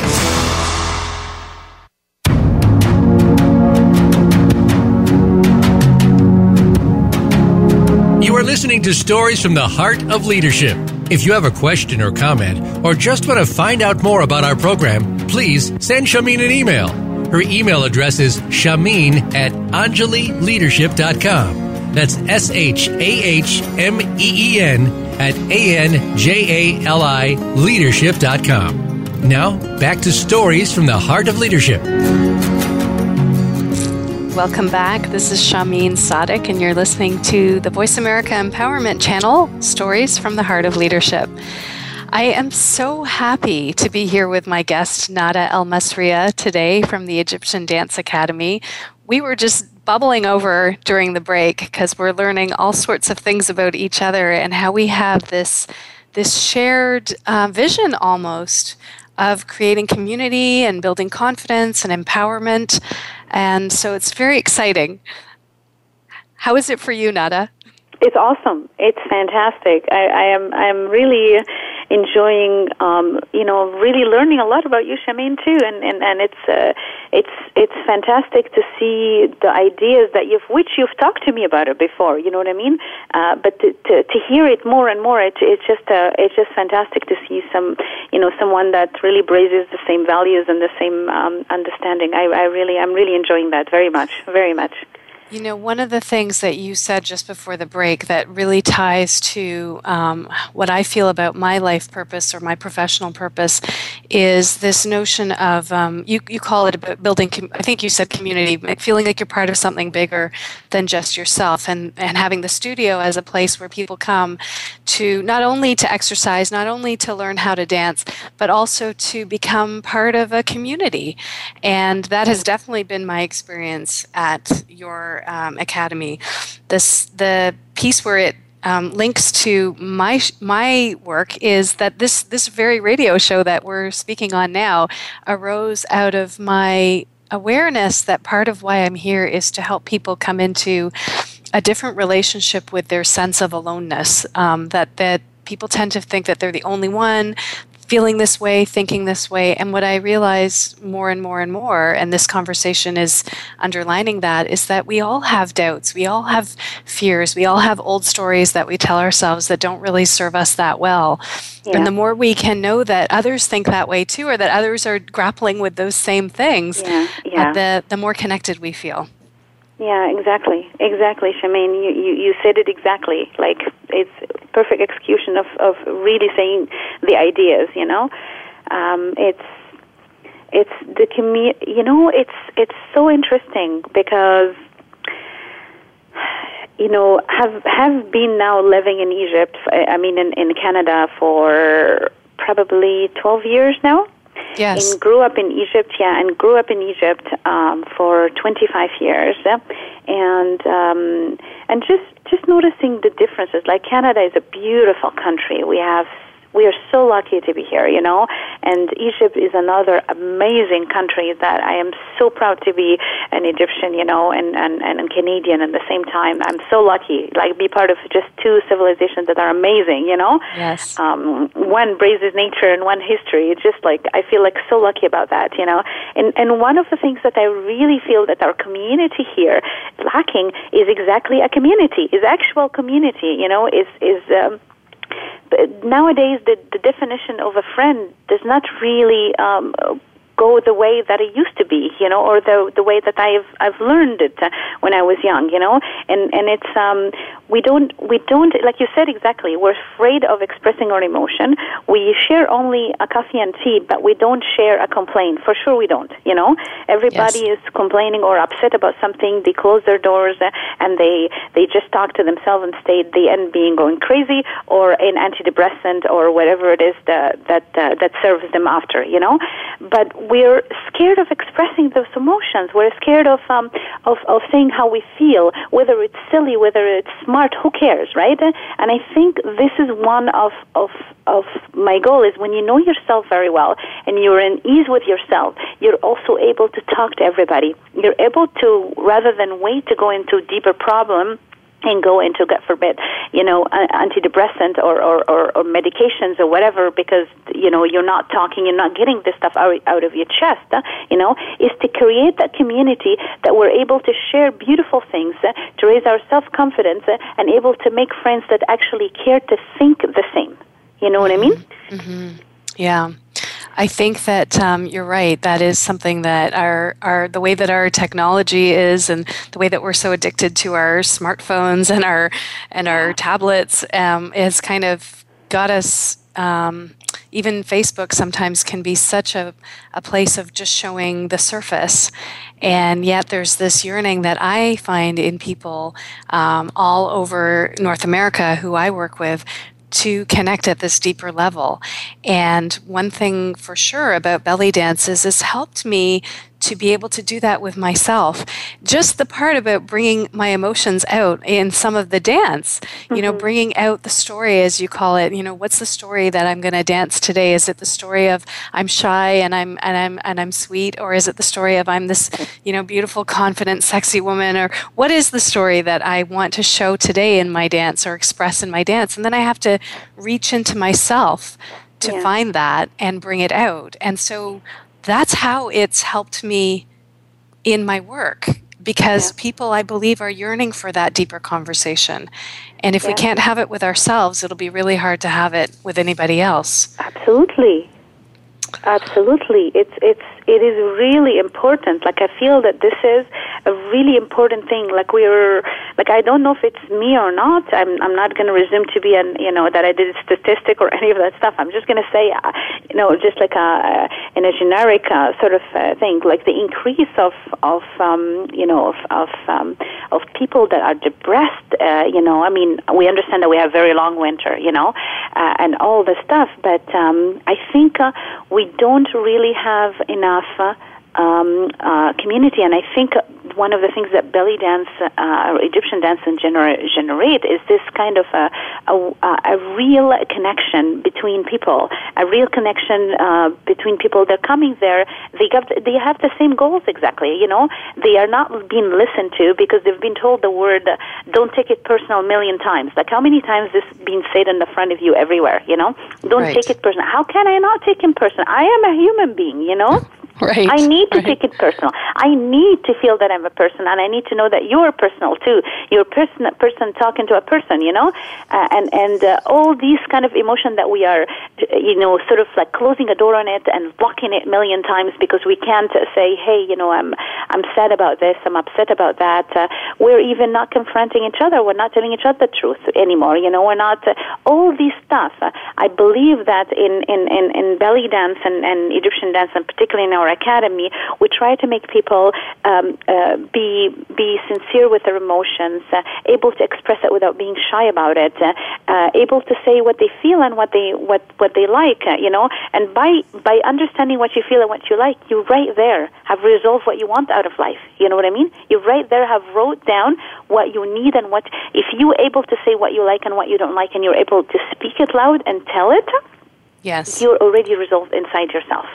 B: Are listening to Stories from the Heart of Leadership. If you have a question or comment, or just want to find out more about our program, please send Shahmeen an email. Her email address is shahmeen at anjalileadership.com. That's S H A H M E E N at A N J A L I leadership.com. Now, back to Stories from the Heart of Leadership.
C: Welcome back. This is Shahmeen Sadiq, and you're listening to the Voice America Empowerment Channel Stories from the Heart of Leadership. I am so happy to be here with my guest, Nada El Masriya, today from the Egyptian Dance Academy. We were just bubbling over during the break because we're learning all sorts of things about each other and how we have this, this shared uh, vision almost of creating community and building confidence and empowerment. And so it's very exciting. How is it for you, Nada?
D: It's awesome. It's fantastic. I, I am I'm really enjoying um, you know really learning a lot about you, Shahmeen, too, and and, and it's uh, it's it's fantastic to see the ideas that you've which you've talked to me about it before. You know what I mean? Uh, but to, to to hear it more and more, it, it's just uh, it's just fantastic to see some you know someone that really braces the same values and the same um, understanding. I, I really I'm really enjoying that very much, very much.
C: You know, one of the things that you said just before the break that really ties to um, what I feel about my life purpose or my professional purpose is this notion of um, you, you call it about building, com- I think you said community, feeling like you're part of something bigger than just yourself, and, and having the studio as a place where people come to not only to exercise, not only to learn how to dance, but also to become part of a community. And that has definitely been my experience at your um, academy. This the piece where it um, links to my my work is that this this very radio show that we're speaking on now arose out of my awareness that part of why I'm here is to help people come into a different relationship with their sense of aloneness. Um, that that people tend to think that they're the only one feeling this way, thinking this way. And what I realize more and more and more, and this conversation is underlining that, is that we all have doubts. We all have fears. We all have old stories that we tell ourselves that don't really serve us that well. Yeah. And the more we can know that others think that way too, or that others are grappling with those same things, yeah. Yeah. Uh, the, the more connected we feel.
D: Yeah, exactly, exactly, Shahmeen. You, you you said it exactly. Like it's perfect execution of of really saying the ideas. You know, um, it's it's the commu- You know, it's it's so interesting because you know have have been now living in Egypt. I mean, in in Canada for probably twelve years now.
C: Yes.
D: And grew up in Egypt, yeah, and grew up in Egypt um, for 25 years, and um, and just just noticing the differences. Like Canada is a beautiful country. We have we are so lucky to be here, you know. And Egypt is another amazing country that I am so proud to be an Egyptian, you know, and and and Canadian at the same time. I'm so lucky, like be part of just two civilizations that are amazing, you know.
C: Yes.
D: Um, one braces nature and one history. It's just like I feel like so lucky about that, you know. And and one of the things that I really feel that our community here lacking is exactly a community, is actual community, you know, is is um, nowadays the, the definition of a friend does not really um, go the way that it used to be, you know, or the the way that I've I've learned it uh, when I was young, you know, and and it's um we don't we don't like you said exactly we're afraid of expressing our emotion. We share only a coffee and tea, but we don't share a complaint. For sure, we don't, you know. Everybody yes. is complaining or upset about something. They close their doors uh, and they they just talk to themselves and stay the end being going crazy or an antidepressant or whatever it is that that uh, that serves them after, you know. But we're scared of expressing those emotions. We're scared of um, of of saying how we feel, whether it's silly, whether it's smart. Who cares, right? And I think this is one of of of my goal is when you know yourself very well and you're in ease with yourself, you're also able to talk to everybody. You're able to rather than wait to go into deeper problem and go into, God forbid, you know, antidepressant or, or, or, or, medications or whatever because, you know, you're not talking, you're not getting this stuff out, out of your chest, uh, you know, is to create that community that we're able to share beautiful things, uh, to raise our self-confidence uh, and able to make friends that actually care to think the same. You know what I mean?
C: Mm-hmm. Yeah. I think that um, you're right. That is something that our, our the way that our technology is, and the way that we're so addicted to our smartphones and our and our tablets, um, has kind of got us. Um, even Facebook sometimes can be such a, a place of just showing the surface. And yet, there's this yearning that I find in people um, all over North America who I work with to connect at this deeper level. And one thing for sure about belly dances has helped me to be able to do that with myself. Just the part about bringing my emotions out in some of the dance, mm-hmm. you know, mm-hmm. bringing out the story, as you call it. You know, what's the story that I'm going to dance today? Is it the story of I'm shy and I'm and I'm and I'm sweet, or is it the story of I'm this, you know, beautiful, confident, sexy woman, or what is the story that I want to show today in my dance or express in my dance? And then I have to reach into myself to yeah. find that and bring it out. And so that's how it's helped me in my work because yeah. people I believe are yearning for that deeper conversation. And if yeah. we can't have it with ourselves, it'll be really hard to have it with anybody else.
D: Absolutely. Absolutely. It's it's it is really important. Like I feel that this is a really important thing. Like we're like I don't know if it's me or not. I'm I'm not going to resume to be an you know that I did a statistic or any of that stuff. I'm just going to say uh, you know just like a in a generic uh, sort of uh, thing like the increase of of um, you know of of um, of people that are depressed. Uh, you know, I mean we understand that we have very long winter. You know, uh, and all the stuff, but um, I think uh, we don't really have enough enough um, uh, community. And I think one of the things that belly dance, uh, Egyptian dance, in gener- generate is this kind of a, a, a, real connection between people, a real connection uh, between people. They're coming there. They got, they have the same goals exactly. You know, they are not being listened to because they've been told the word "don't take it personal" a million times. Like how many times this being said in the front of you everywhere? You know, don't right. take it personal. How can I not take it personal? I am a human being. You know.
C: Right.
D: I need to
C: right.
D: take it personal. I need to feel that I'm a person, and I need to know that you're personal too. You're a person, person talking to a person, you know, uh, and and uh, all these kind of emotion that we are, you know, sort of like closing a door on it and blocking it a million times because we can't say, hey, you know, I'm I'm sad about this, I'm upset about that. Uh, we're even not confronting each other. We're not telling each other the truth anymore. You know, we're not uh, all these stuff. I believe that in in in, in belly dance and, and Egyptian dance, and particularly in our academy, we try to make people um, uh, be be sincere with their emotions, uh, able to express it without being shy about it, uh, uh, able to say what they feel and what they what what they like. Uh, you know, and by by understanding what you feel and what you like, you right there have resolved what you want out of life. You know what I mean? You right there have wrote down what you need and what if you able to say what you like and what you don't like, and you're able to speak it loud and tell it.
C: Yes,
D: you're already resolved inside yourself.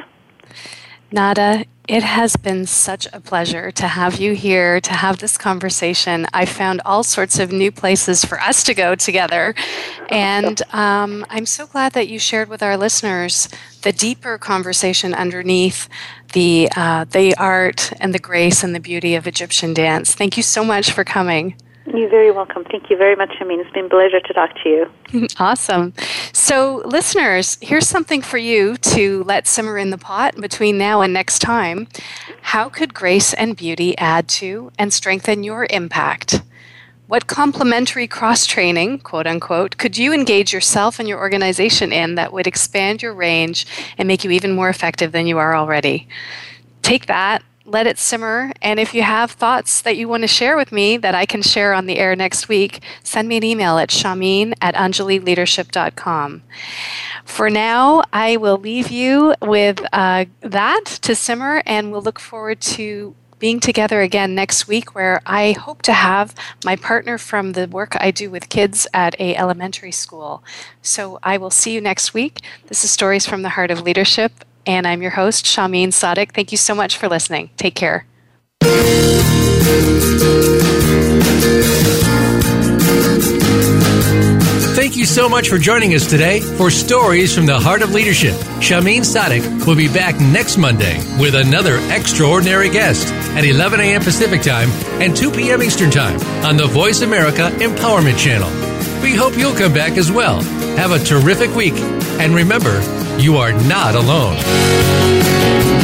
C: Nada, it has been such a pleasure to have you here, to have this conversation. I found all sorts of new places for us to go together. And um, I'm so glad that you shared with our listeners the deeper conversation underneath the, uh, the art and the grace and the beauty of Egyptian dance. Thank you so much for coming.
D: You're very welcome. Thank you very much, Amin. It's been a pleasure to talk to you.
C: awesome. So, listeners, here's something for you to let simmer in the pot between now and next time. How could grace and beauty add to and strengthen your impact? What complementary cross training, quote unquote, could you engage yourself and your organization in that would expand your range and make you even more effective than you are already? Take that let it simmer. And if you have thoughts that you want to share with me that I can share on the air next week, send me an email at shahmeen at anjalileadership.com. For now, I will leave you with uh, that to simmer, and we'll look forward to being together again next week where I hope to have my partner from the work I do with kids at a elementary school. So I will see you next week. This is Stories from the Heart of Leadership and I'm your host, Shahmeen Sadiq. Thank you so much for listening. Take care.
B: Thank you so much for joining us today for Stories from the Heart of Leadership. Shahmeen Sadiq will be back next Monday with another extraordinary guest at 11 a.m. Pacific Time and 2 p.m. Eastern Time on the Voice America Empowerment Channel. We hope you'll come back as well. Have a terrific week. And remember, you are not alone.